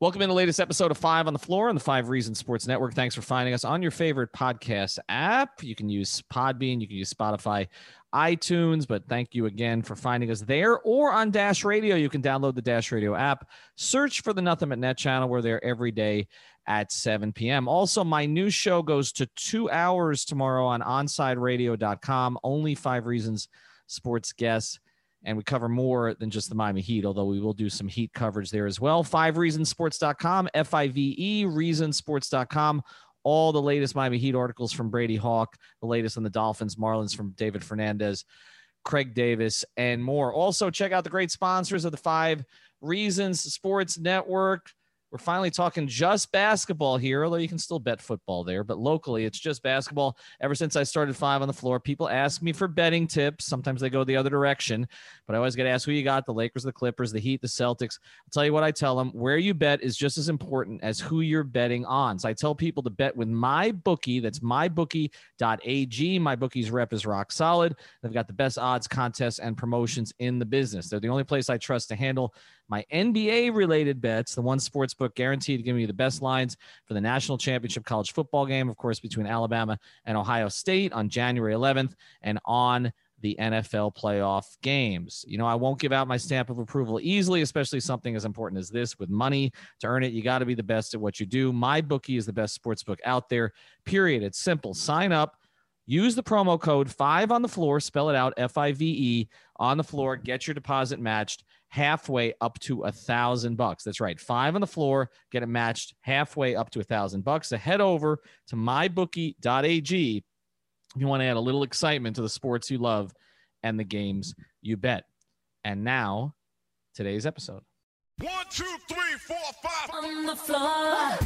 Welcome in the latest episode of Five on the Floor on the Five Reasons Sports Network. Thanks for finding us on your favorite podcast app. You can use Podbean, you can use Spotify, iTunes, but thank you again for finding us there or on Dash Radio. You can download the Dash Radio app, search for the Nothing But Net channel. We're there every day at 7 p.m. Also, my new show goes to two hours tomorrow on onsideradio.com. Only Five Reasons Sports guests and we cover more than just the Miami Heat, although we will do some Heat coverage there as well. Five Reasonsports.com, F I V E, Reasonsports.com. All the latest Miami Heat articles from Brady Hawk, the latest on the Dolphins, Marlins from David Fernandez, Craig Davis, and more. Also, check out the great sponsors of the Five Reasons Sports Network. We're finally talking just basketball here, although you can still bet football there. But locally, it's just basketball. Ever since I started five on the floor, people ask me for betting tips. Sometimes they go the other direction, but I always get asked who you got the Lakers, the Clippers, the Heat, the Celtics. I'll tell you what I tell them where you bet is just as important as who you're betting on. So I tell people to bet with my bookie. That's mybookie.ag. My bookie's rep is rock solid. They've got the best odds, contests, and promotions in the business. They're the only place I trust to handle my NBA related bets, the one sports book guaranteed to give you the best lines for the national championship college football game, of course, between Alabama and Ohio State on January 11th and on the NFL playoff games. You know, I won't give out my stamp of approval easily, especially something as important as this with money. To earn it, you got to be the best at what you do. My bookie is the best sports book out there, period. It's simple. Sign up. Use the promo code five on the floor, spell it out F I V E on the floor, get your deposit matched halfway up to a thousand bucks. That's right. Five on the floor, get it matched halfway up to a thousand bucks. So head over to mybookie.ag if you want to add a little excitement to the sports you love and the games you bet. And now, today's episode. One, two, three, four, five. On the floor.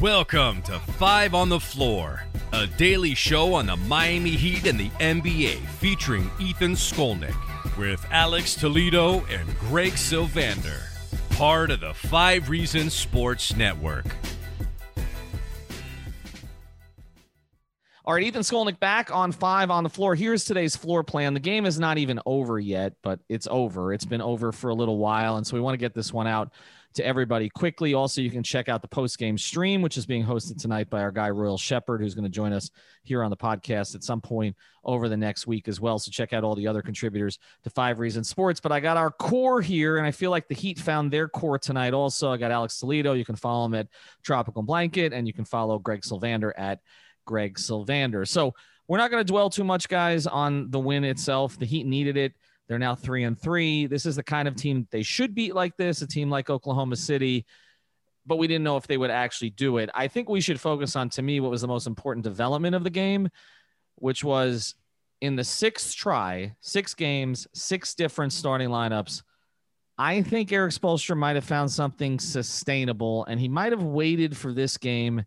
Welcome to Five on the Floor, a daily show on the Miami Heat and the NBA featuring Ethan Skolnick with Alex Toledo and Greg Sylvander, part of the Five Reasons Sports Network. All right, Ethan Skolnick back on five on the floor. Here's today's floor plan. The game is not even over yet, but it's over. It's been over for a little while. And so we want to get this one out to everybody quickly. Also, you can check out the post game stream, which is being hosted tonight by our guy, Royal Shepherd, who's going to join us here on the podcast at some point over the next week as well. So check out all the other contributors to Five Reasons Sports. But I got our core here, and I feel like the Heat found their core tonight also. I got Alex Toledo. You can follow him at Tropical Blanket, and you can follow Greg Sylvander at Greg Sylvander. So we're not going to dwell too much, guys, on the win itself. The Heat needed it. They're now three and three. This is the kind of team they should beat like this, a team like Oklahoma City. But we didn't know if they would actually do it. I think we should focus on, to me, what was the most important development of the game, which was in the sixth try, six games, six different starting lineups. I think Erik Spoelstra might have found something sustainable, and he might have waited for this game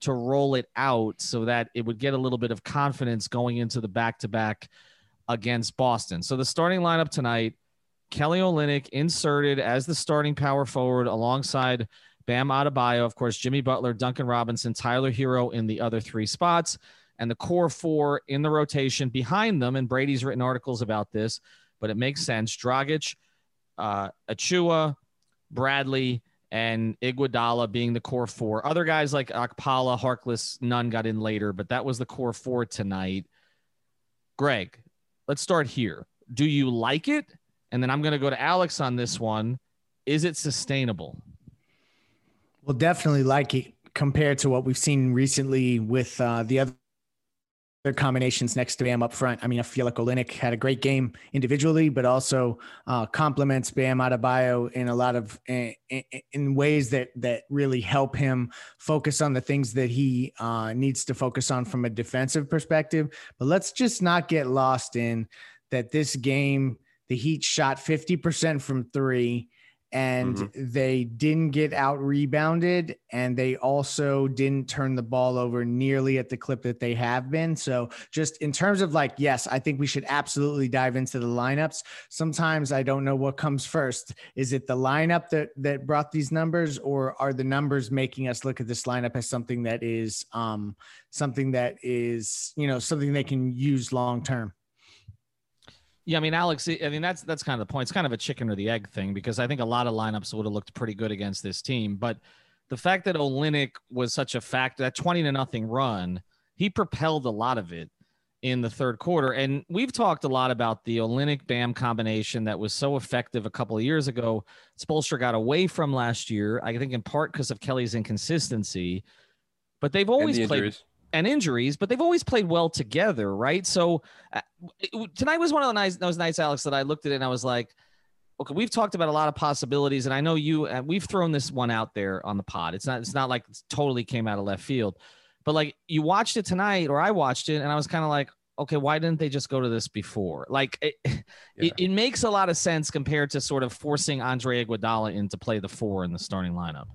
to roll it out so that it would get a little bit of confidence going into the back to back against Boston. So the starting lineup tonight Kelly Olynyk inserted as the starting power forward alongside Bam Adebayo, of course, Jimmy Butler, Duncan Robinson, Tyler Herro in the other three spots, and the core four in the rotation behind them. And Brady's written articles about this, but it makes sense. Dragic, uh, Achiuwa, Bradley, and Iguodala being the core four. Other guys like Okpala, Harkless, Nunn got in later, but that was the core four tonight. Greg, let's start here. Do you like it? And then I'm going to go to Alex on this one. Is it sustainable? Well, definitely like it compared to what we've seen recently with uh, the other their combinations next to Bam up front. I mean, I feel like Olynyk had a great game individually, but also uh, complements Bam Adebayo in a lot of in, in, ways that that really help him focus on the things that he uh, needs to focus on from a defensive perspective. But let's just not get lost in that this game. The Heat shot fifty percent from three and they didn't get out rebounded and they also didn't turn the ball over nearly at the clip that they have been. So just in terms of like yes i think we should absolutely dive into the lineups. Sometimes i don't know what comes first. Is it the lineup that that brought these numbers or are the numbers making us look at this lineup as something that is um something that is you know something they can use long term Yeah, I mean, Alex, I mean, that's that's kind of the point. It's kind of a chicken or the egg thing because I think a lot of lineups would have looked pretty good against this team. But the fact that Olynyk was such a factor, that 20 to nothing run, he propelled a lot of it in the third quarter. And we've talked a lot about the Olynyk Bam combination that was so effective a couple of years ago. Spoelstra got away from last year, I think in part because of Kelly's inconsistency. But they've always the played injuries. And injuries, but they've always played well together, right? So uh, it- tonight was one of the nights, those nights, Alex, that I looked at it and I was like, okay, we've talked about a lot of possibilities, and I know you, and we've thrown this one out there on the pod. It's not, it's not like it totally came out of left field, but like you watched it tonight, or I watched it, and I was kind of like, okay, why didn't they just go to this before? Like it, it, it makes a lot of sense compared to sort of forcing Andre Iguodala in to play the four in the starting lineup.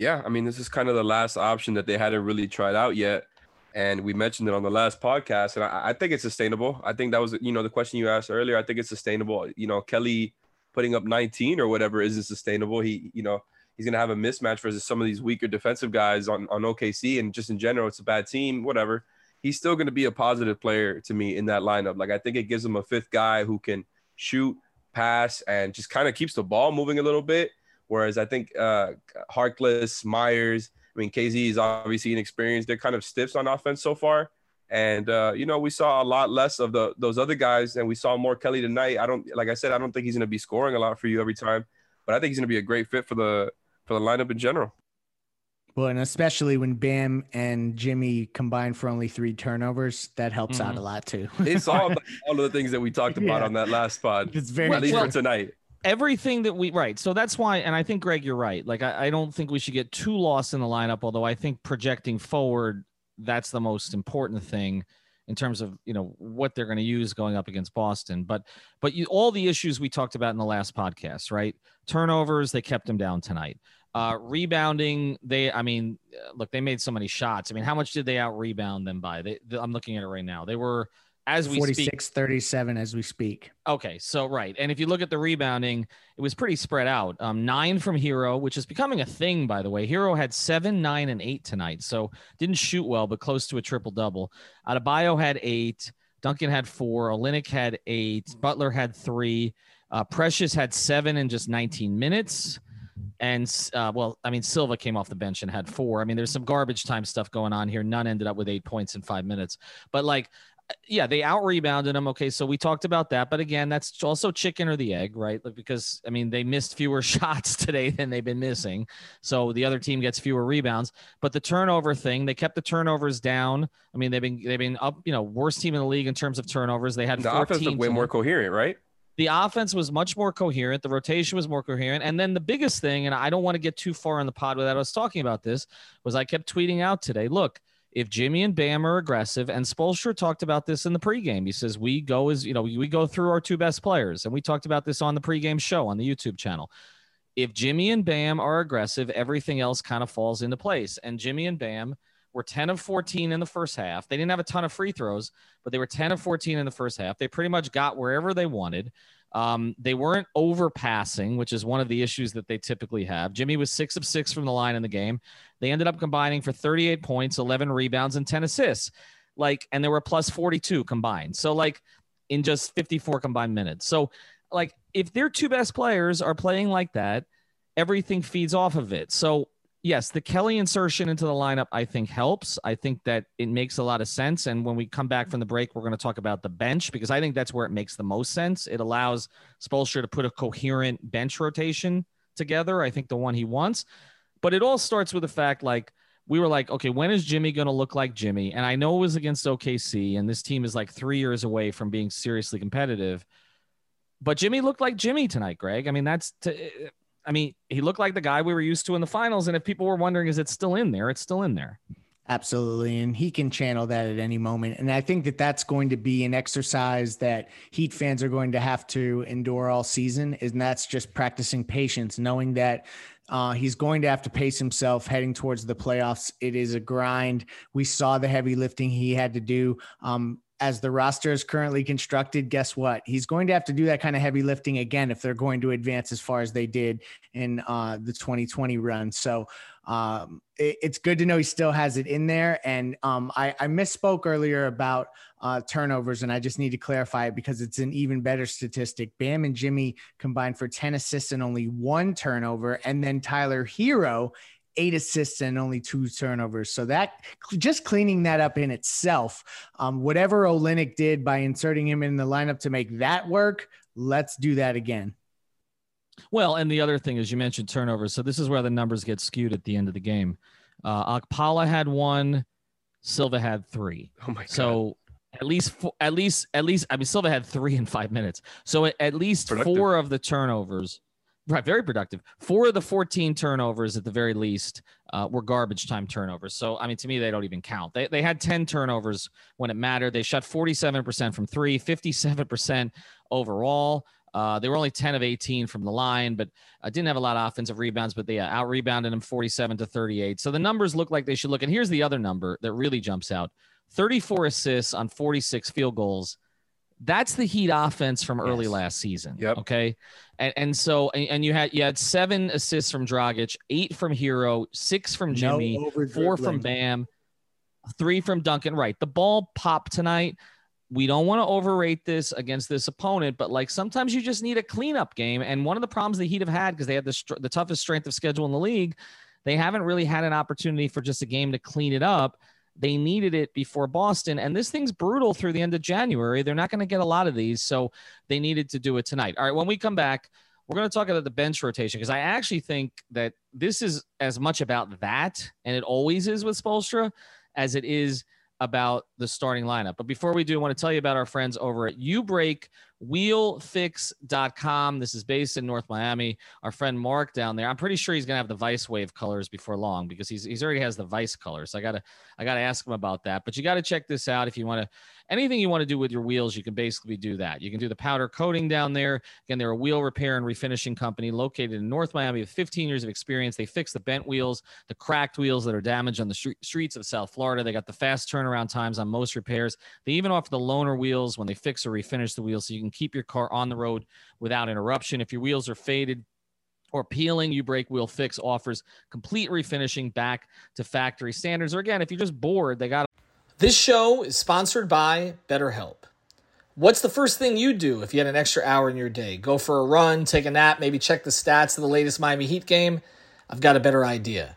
Yeah, I mean, this is kind of the last option that they hadn't really tried out yet. And we mentioned it on the last podcast. And I, I think it's sustainable. I think that was, you know, the question you asked earlier. I think it's sustainable. You know, Kelly putting up 19 or whatever isn't sustainable. He, you know, he's going to have a mismatch versus some of these weaker defensive guys on, on OKC. And just in general, it's a bad team, whatever. He's still going to be a positive player to me in that lineup. Like, I think it gives him a fifth guy who can shoot, pass, and just kind of keeps the ball moving a little bit. Whereas I think uh, Harkless, Meyers, I mean, KZ is obviously inexperienced. They're kind of stiffs on offense so far. And, uh, you know, we saw a lot less of the those other guys and we saw more Kelly tonight. I don't, like I said, I don't think he's going to be scoring a lot for you every time, but I think he's going to be a great fit for the, for the lineup in general. well and especially when bam and jimmy combine for only three turnovers that helps out Mhm. a lot too It's all, all of the things that we talked about Yeah. on that last pod, it's very at least for tonight. Everything that we right. So that's why and i think greg you're right. Like I, I don't think we should get too lost in the lineup although i think projecting forward that's the most important thing in terms of you know what they're going to use going up against boston. But but you, all the issues we talked about in the last podcast right? Turnovers they kept them down tonight. Uh rebounding they i mean look they made so many shots. I mean how much did they out rebound them by? They, i'm looking at it right now. They were as we speak 37 as we speak Okay, so right, and if you look at the rebounding, it was pretty spread out. Um, nine from Herro, which is becoming a thing, by the way. Herro had seven, nine, and eight tonight, so didn't shoot well, but close to a triple double. Adebayo had eight, Duncan had four, Olynyk had eight, Butler had three, uh, Precious had seven in just 19 minutes. And uh, well, I mean, Silva came off the bench and had four. I mean, there's some garbage time stuff going on here. Nunn ended up with eight points in five minutes. But like, yeah, they out rebounded them. Okay, so we talked about that, but again, that's also chicken or the egg, right? Like, Because I mean, they missed fewer shots today than they've been missing, so the other team gets fewer rebounds. But the turnover thing, they kept the turnovers down. I mean, they've been they've been up, you know, worst team in the league in terms of turnovers. They had The 14 offense way more coherent, right? The offense was much more coherent. The rotation was more coherent. And then the biggest thing, and I don't want to get too far in the pod without us talking about this, was I kept tweeting out today. Look, if Jimmy and Bam are aggressive, and Spoelstra talked about this in the pregame. He says we go as you know we go through our two best players, and we talked about this on the pregame show on the YouTube channel. If Jimmy and Bam are aggressive, everything else kind of falls into place. And Jimmy and Bam were 10 of 14 in the first half. They didn't have a ton of free throws, but they were 10 of 14 in the first half. They pretty much got wherever they wanted. Um, they weren't overpassing, which is one of the issues that they typically have. Jimmy was six of six from the line in the game. They ended up combining for 38 points, 11 rebounds, and 10 assists. Like, and they were plus 42 combined. So, like, in just 54 combined minutes. So, like, if their two best players are playing like that, everything feeds off of it. So, yes, the Kelly insertion into the lineup, I think, helps. I think that it makes a lot of sense. And when we come back from the break, we're going to talk about the bench because I think that's where it makes the most sense. It allows Spoelstra to put a coherent bench rotation together. I think the one he wants. But it all starts with the fact like, we were like, okay, when is Jimmy going to look like Jimmy? And I know it was against OKC, and this team is like three years away from being seriously competitive. But Jimmy looked like Jimmy tonight, Greg. I mean, that's to, I mean, he looked like the guy we were used to in the finals. And if people were wondering, is it still in there? It's still in there. Absolutely. And he can channel that at any moment. And I think that that's going to be an exercise that Heat fans are going to have to endure all season. And that's just practicing patience, knowing that uh, he's going to have to pace himself heading towards the playoffs. It is a grind. We saw the heavy lifting he had to do. Um, as the roster is currently constructed, guess what? He's going to have to do that kind of heavy lifting again if they're going to advance as far as they did in uh, the 2020 run. So um, it, it's good to know he still has it in there. And um, I, I, misspoke earlier about uh, turnovers, and I just need to clarify it because it's an even better statistic. Bam and Jimmy combined for 10 assists and only one turnover, and then Tyler Herro eight assists and only two turnovers. So that just cleaning that up in itself, um, whatever Olynyk did by inserting him in the lineup to make that work, let's do that again. Well, and the other thing is you mentioned turnovers. So this is where the numbers get skewed at the end of the game. Uh, Okpala had one, Silva had three. Oh my god! So at least, four, at least, at least, I mean, Silva had three in five minutes. So at least productive. four of the turnovers, right? Very productive. Four of the fourteen turnovers, at the very least, uh, were garbage time turnovers. So I mean, to me, they don't even count. They they had ten turnovers when it mattered. They shot forty seven percent from three, 57 percent overall. Uh, they were only 10 of 18 from the line, but uh, didn't have a lot of offensive rebounds, but they uh, out rebounded them 47 to 38. So the numbers look like they should look. And here's the other number that really jumps out 34 assists on 46 field goals. That's the Heat offense from early yes. last season. Yep. Okay. And, and so, and, and, you had, you had seven assists from Dragic, eight from Herro, six from Jimmy, no four from Bam, three from Duncan. Right. The ball popped tonight we don't want to overrate this against this opponent, but like sometimes you just need a cleanup game. And one of the problems the Heat have had because they had the, the toughest strength of schedule in the league, they haven't really had an opportunity for just a game to clean it up. They needed it before Boston, and this thing's brutal through the end of January. They're not going to get a lot of these, so they needed to do it tonight. All right, when we come back, we're going to talk about the bench rotation because I actually think that this is as much about that, and it always is with Spoelstra, as it is – about the starting lineup. But before we do, I want to tell you about our friends over at UBreak wheelfix.com. This is based in North Miami. Our friend Mark down there. I'm pretty sure he's gonna have the Vice Wave colors before long because he's he's already has the Vice colors. So I gotta I gotta ask him about that. But you gotta check this out if you want to anything you want to do with your wheels, you can basically do that. You can do the powder coating down there. Again, they're a wheel repair and refinishing company located in North Miami with 15 years of experience. They fix the bent wheels, the cracked wheels that are damaged on the streets of South Florida. They got the fast turnaround times on most repairs. They even offer the loaner wheels when they fix or refinish the wheels so you can keep your car on the road without interruption. If your wheels are faded, or peeling, UBreakWheelFix offers complete refinishing back to factory standards. Or again, if you're just bored, they got this show is sponsored by BetterHelp. What's the first thing you do if you had an extra hour in your day? Go for a run, take a nap, maybe check the stats of the latest Miami Heat game? I've got a better idea.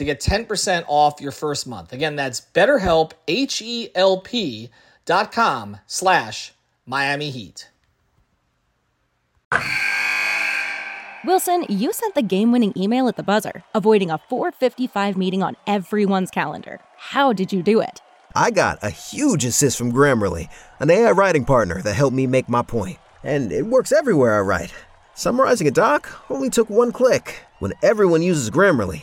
to get 10% off your first month. Again, that's betterhelp, H-E-L-P dot com slash Miami Heat. Wilson, you sent the game-winning email at the buzzer, avoiding a 455 meeting on everyone's calendar. How did you do it? I got a huge assist from Grammarly, an AI writing partner that helped me make my point. And it works everywhere I write. Summarizing a doc only took one click. When everyone uses Grammarly,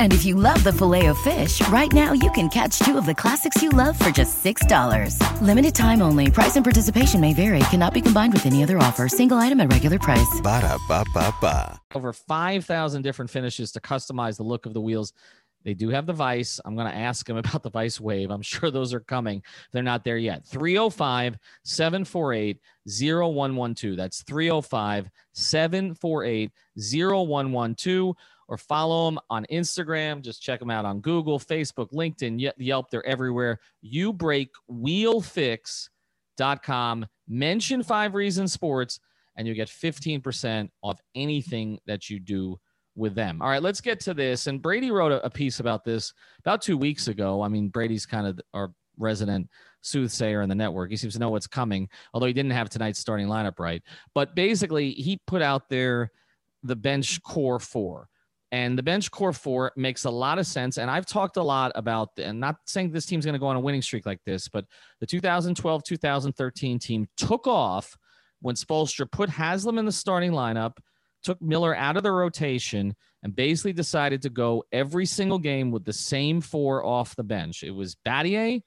And if you love the filet of fish, right now you can catch two of the classics you love for just $6. Limited time only. Price and participation may vary. Cannot be combined with any other offer. Single item at regular price. Ba da ba ba ba. Over 5,000 different finishes to customize the look of the wheels. They do have the Vice. I'm going to ask them about the Vice Wave. I'm sure those are coming. They're not there yet. 305 748 0112. That's 305 748 0112. Or follow them on Instagram. Just check them out on Google, Facebook, LinkedIn, Yelp. They're everywhere. You break wheelfix.com. Mention Five Reasons Sports, and you get 15% off anything that you do with them. All right, let's get to this. And Brady wrote a, a piece about this about two weeks ago. I mean, Brady's kind of our resident soothsayer in the network. He seems to know what's coming, although he didn't have tonight's starting lineup right. But basically, he put out there the bench core four. And the bench core four makes a lot of sense. And I've talked a lot about, and not saying this team's going to go on a winning streak like this, but the 2012 2013 team took off when Spoelstra put Haslem in the starting lineup, took Miller out of the rotation, and basically decided to go every single game with the same four off the bench. It was Battier,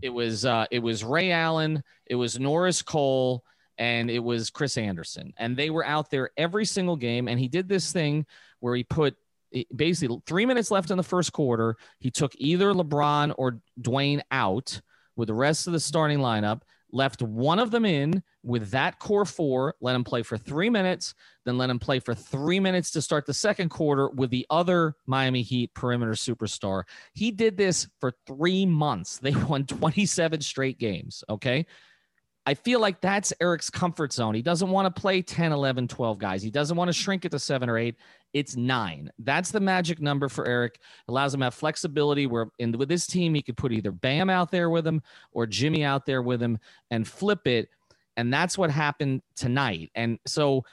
it was uh, it was Ray Allen, it was Norris Cole, and it was Chris Andersen. and they were out there every single game. And he did this thing where he put basically three minutes left in the first quarter. He took either LeBron or Dwyane out with the rest of the starting lineup, left one of them in with that core four, let him play for three minutes, then let him play for three minutes to start the second quarter with the other Miami Heat perimeter superstar. He did this for three months. They won 27 straight games. Okay. I feel like that's Erik's comfort zone. He doesn't want to play 10, 11, 12 guys. He doesn't want to shrink it to seven or eight. It's nine. That's the magic number for Erik. Allows him to have flexibility where in with this team, he could put either Bam out there with him or Jimmy out there with him and flip it. And that's what happened tonight. And so,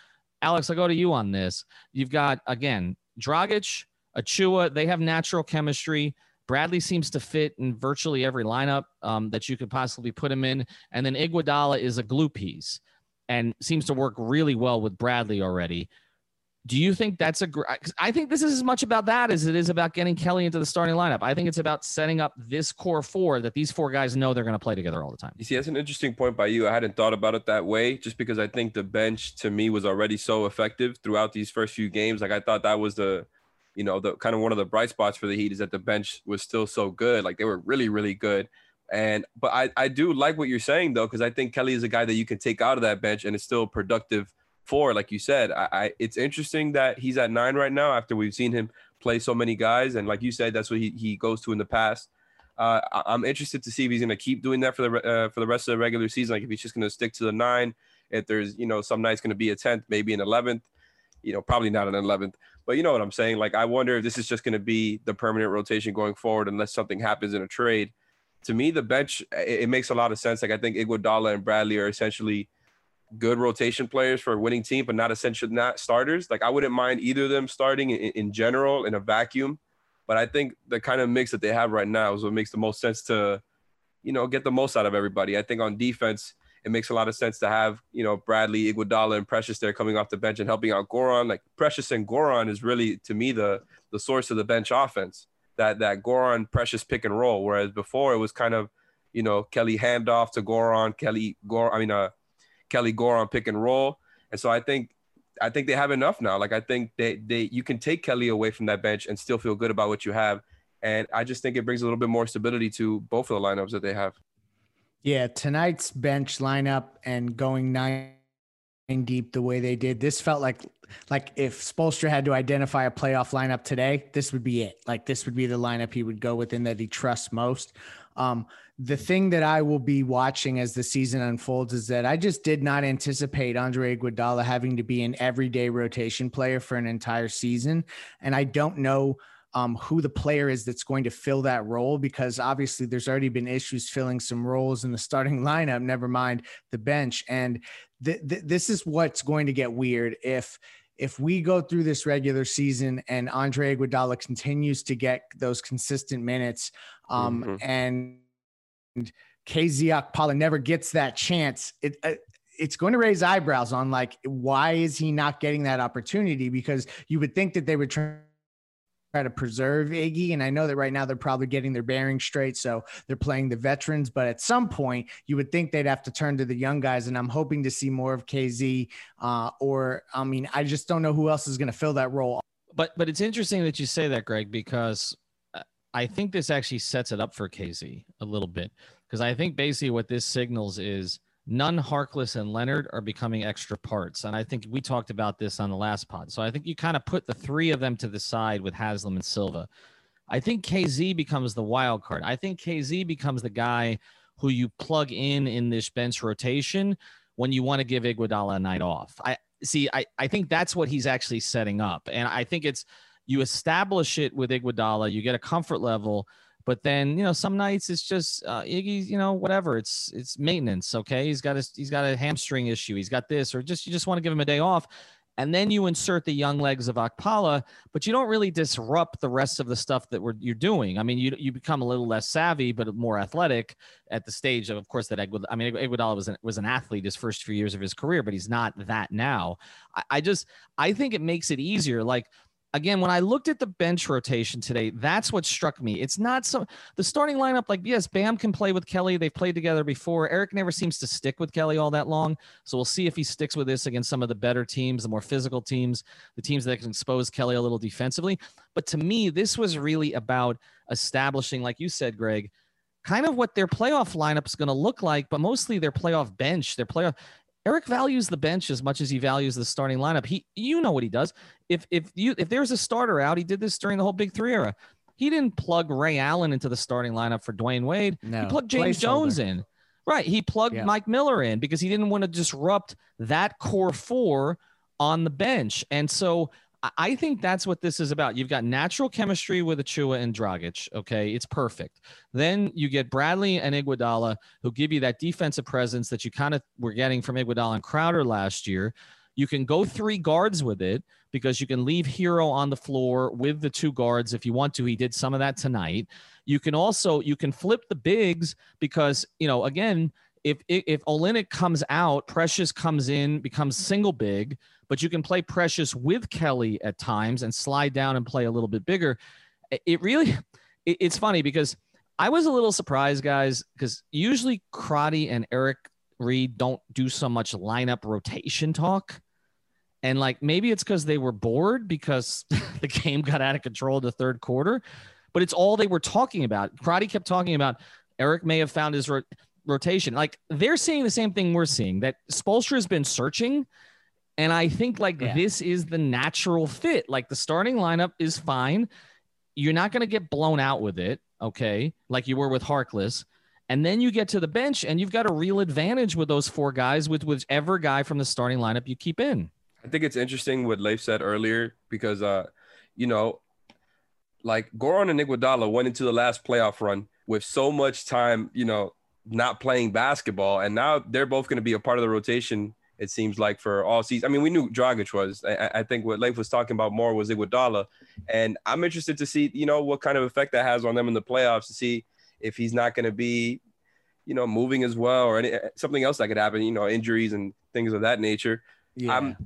Alex, I'll go to you on this. You've got, again, Dragic, Achiuwa, they have natural chemistry. Bradley seems to fit in virtually every lineup um, that you could possibly put him in. And then Iguodala is a glue piece and seems to work really well with Bradley already. Do you think that's a great? I think this is as much about that as it is about getting Kelly into the starting lineup. I think it's about setting up this core four that these four guys know they're going to play together all the time. You see, that's an interesting point by you. I hadn't thought about it that way, just because I think the bench to me was already so effective throughout these first few games. Like I thought that was the you know, the kind of one of the bright spots for the Heat is that the bench was still so good. Like they were really, really good. And but I, I do like what you're saying though, because I think Kelly is a guy that you can take out of that bench and it's still productive for, like you said. I, I it's interesting that he's at nine right now after we've seen him play so many guys. And like you said, that's what he, he goes to in the past. Uh, I'm interested to see if he's going to keep doing that for the uh, for the rest of the regular season. Like if he's just going to stick to the nine, if there's you know some nights going to be a tenth, maybe an eleventh, you know probably not an eleventh. But you know what I'm saying? Like, I wonder if this is just going to be the permanent rotation going forward unless something happens in a trade. To me, the bench, it, it makes a lot of sense. Like, I think Iguodala and Bradley are essentially good rotation players for a winning team, but not essential, not starters. Like, I wouldn't mind either of them starting in, in general in a vacuum. But I think the kind of mix that they have right now is what makes the most sense to, you know, get the most out of everybody. I think on defense, it makes a lot of sense to have, you know, Bradley, Iguodala, and Precious there coming off the bench and helping out Goran. Like Precious and Goran is really to me the the source of the bench offense. That that Goran Precious pick and roll. Whereas before it was kind of, you know, Kelly handoff to Goran, Kelly Goran, I mean uh Kelly Goran pick and roll. And so I think I think they have enough now. Like I think they they you can take Kelly away from that bench and still feel good about what you have. And I just think it brings a little bit more stability to both of the lineups that they have. Yeah, tonight's bench lineup and going nine deep the way they did, this felt like like if Spoelstra had to identify a playoff lineup today, this would be it. Like this would be the lineup he would go with within that he trusts most. Um, the thing that I will be watching as the season unfolds is that I just did not anticipate Andre Iguodala having to be an everyday rotation player for an entire season, and I don't know um, who the player is that's going to fill that role because obviously there's already been issues filling some roles in the starting lineup, never mind the bench. And th- th- this is what's going to get weird if if we go through this regular season and Andre Iguodala continues to get those consistent minutes um, mm-hmm. and KZ Okpala never gets that chance, it, uh, it's going to raise eyebrows on like why is he not getting that opportunity because you would think that they would try try to preserve Iggy. And I know that right now they're probably getting their bearings straight. So they're playing the veterans. But at some point, you would think they'd have to turn to the young guys. And I'm hoping to see more of KZ. Uh, or, I mean, I just don't know who else is going to fill that role. But but it's interesting that you say that, Greg, because uh, I think this actually sets it up for KZ a little bit. Because I think basically what this signals is Nunn, Harkless, and Leonard are becoming extra parts. And I think we talked about this on the last pod. So I think you kind of put the three of them to the side with Haslem and Silva. I think KZ becomes the wild card. I think KZ becomes the guy who you plug in in this bench rotation when you want to give Iguodala a night off. I see. I, I think that's what he's actually setting up. And I think it's you establish it with Iguodala, you get a comfort level but then you know some nights it's just uh, Iggy, you know whatever. It's it's maintenance. Okay, he's got a he's got a hamstring issue. He's got this, or just you just want to give him a day off. And then you insert the young legs of Okpala, but you don't really disrupt the rest of the stuff that we're you're doing. I mean, you you become a little less savvy, but more athletic at the stage of, of course, that Iguodala. I mean, Iguodala was an, was an athlete his first few years of his career, but he's not that now. I, I just I think it makes it easier. Like again, when I looked at the bench rotation today, that's what struck me. It's not so the starting lineup, like, yes, Bam can play with Kelly. They've played together before. Erik never seems to stick with Kelly all that long. So we'll see if he sticks with this against some of the better teams, the more physical teams, the teams that can expose Kelly a little defensively. But to me, this was really about establishing, like you said, Greg, kind of what their playoff lineup is going to look like, but mostly their playoff bench, their playoff. Erik values the bench as much as he values the starting lineup. He, you know what he does. If if you if there's a starter out, he did this during the whole Big Three era. He didn't plug Ray Allen into the starting lineup for Dwyane Wade. No, he plugged James Jones in. Right. He plugged yeah. Mike Miller in because he didn't want to disrupt that core four on the bench. And so I think that's what this is about. You've got natural chemistry with Achiuwa and Dragic. Okay, it's perfect. Then you get Bradley and Iguodala, who give you that defensive presence that you kind of were getting from Iguodala and Crowder last year. You can go three guards with it because you can leave Herro on the floor with the two guards if you want to. He did some of that tonight. You can also you can flip the bigs because you know again if if Olynyk comes out, Precious comes in, becomes single big but you can play Precious with Kelly at times and slide down and play a little bit bigger. It really, it's funny because I was a little surprised, guys, because usually Crotty and Eric Reid don't do so much lineup rotation talk. And like maybe it's because they were bored because the game got out of control in the third quarter, but it's all they were talking about. Crotty kept talking about Erik may have found his ro- rotation. Like they're seeing the same thing we're seeing that Spoelstra has been searching and I think like yeah. this is the natural fit. Like the starting lineup is fine. You're not going to get blown out with it, okay? Like you were with Harkless. And then you get to the bench and you've got a real advantage with those four guys with whichever guy from the starting lineup you keep in. I think it's interesting what Leif said earlier because uh, you know, like Goran and Iguodala went into the last playoff run with so much time, you know, not playing basketball, and now they're both going to be a part of the rotation it seems like for all season. I mean, we knew Dragic was. I, I, think what Leif was talking about more was Iguodala, and I'm interested to see, you know, what kind of effect that has on them in the playoffs to see if he's not going to be, you know, moving as well or any, something else that could happen. You know, injuries and things of that nature. Yeah. I'm,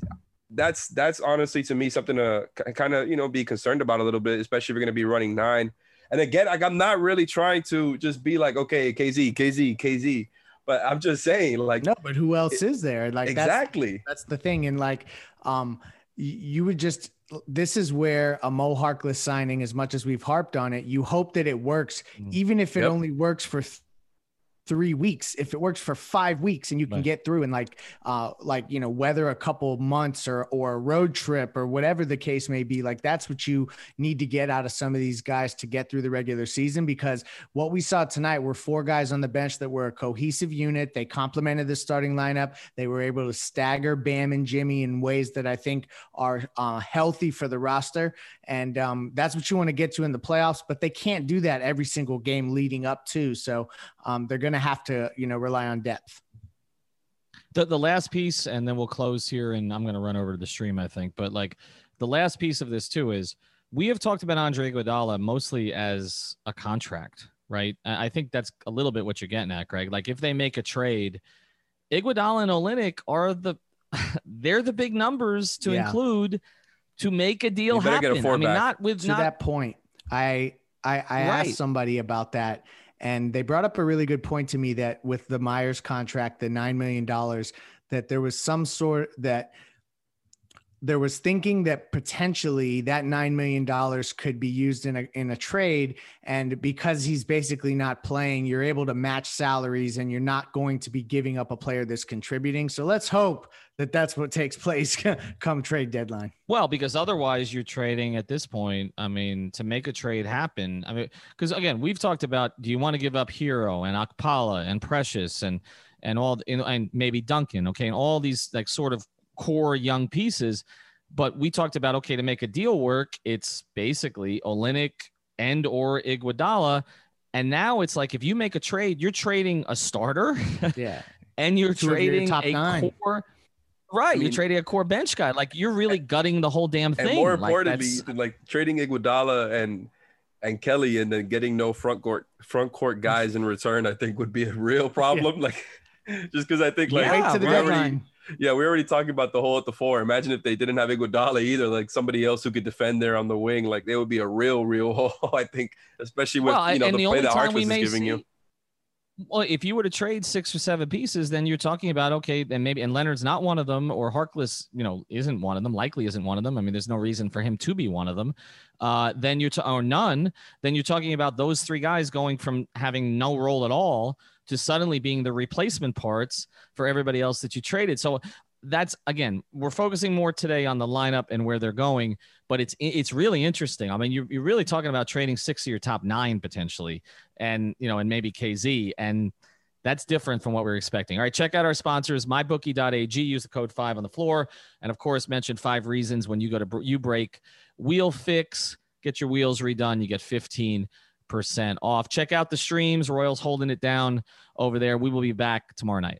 that's that's honestly to me something to kind of you know be concerned about a little bit, especially if you're going to be running nine. And again, like I'm not really trying to just be like, okay, KZ, KZ, KZ but I'm just saying, like, no, but who else it, is there? Like, exactly. That's, that's the thing. And like, um, you would just this is where a Mo Harkless signing, as much as we've harped on it, you hope that it works, mm. even if it yep. only works for three weeks. If it works for five weeks and you can right. get through and like uh like you know weather a couple months or or a road trip or whatever the case may be like that's what you need to get out of some of these guys to get through the regular season because what we saw tonight were four guys on the bench that were a cohesive unit. They complemented the starting lineup. They were able to stagger bam and jimmy in ways that i think are uh, healthy for the roster. And um, that's what you want to get to in the playoffs but they can't do that every single game leading up to. So um, they're going to have to, you know, rely on depth. The, the last piece, and then we'll close here, and I'm going to run over to the stream, I think. But like the last piece of this too is we have talked about Andre Iguodala mostly as a contract, right? I think that's a little bit what you're getting at, Greg. Like if they make a trade, Iguodala and Olynyk are the they're the big numbers to yeah. include to make a deal You better get a happen. I mean, back. not with to not that point, I I, I Right. asked somebody about that, and they brought up a really good point to me that with the Meyers contract, the nine million dollars, that there was some sort that there was thinking that potentially that nine million dollars could be used in a in a trade, and because he's basically not playing, you're able to match salaries, and you're not going to be giving up a player that's contributing. So let's hope that that's what takes place come trade deadline. Well, because otherwise you're trading at this point. I mean, to make a trade happen, I mean, because again, we've talked about do you want to give up Herro and Okpala and Precious and and all and, and maybe Duncan, okay, and all these like sort of core young pieces. But we talked about okay, to make a deal work, it's basically Olynyk and or Iguodala. And now it's like if you make a trade, you're trading a starter Yeah. and you're your trading top a nine. core Right, mean- you're trading a core bench guy. Like you're really gutting the whole damn thing. And more importantly, that's- than like trading Iguodala and and Kelly and then getting no front court front court guys in return, I think would be a real problem. Like just because I think like Yeah, Wait to the we're already- yeah, we're already talking about the hole at the four. Imagine if they didn't have Iguodala either, like somebody else who could defend there on the wing. Like they would be a real, real hole. I think, especially with well, you know the, the play only that time we Harkless is giving see, you. Well, if you were to trade six or seven pieces, then you're talking about okay, then maybe and Leonard's not one of them, or Harkless, you know, isn't one of them. Likely isn't one of them. I mean, there's no reason for him to be one of them. Uh, then you're to, or Nunn. Then you're talking about those three guys going from having no role at all to suddenly being the replacement parts for everybody else that you traded. So that's again, we're focusing more today on the lineup and where they're going, but it's it's really interesting. I mean, you're, you're really talking about trading six of your top nine potentially, and you know, and maybe KZ, and that's different from what we are expecting. All right, check out our sponsors, mybookie.ag. Use the code five on the floor, and of course, mention five reasons when you go to you break wheel fix, get your wheels redone, you get fifteen percent off. Check out the streams. Royals holding it down over there. We will be back tomorrow night.